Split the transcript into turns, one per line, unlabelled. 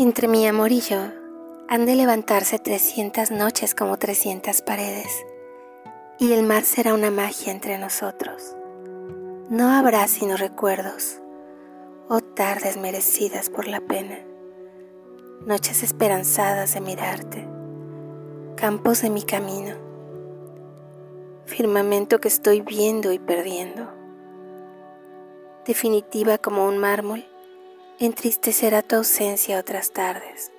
Entre mi amor y yo han de levantarse trescientas noches como trescientas paredes, y el mar será una magia entre nosotros. No habrá sino recuerdos o tardes merecidas por la pena, noches esperanzadas de mirarte, campos de mi camino, firmamento que estoy viendo y perdiendo, definitiva como un mármol entristecerá tu ausencia otras tardes.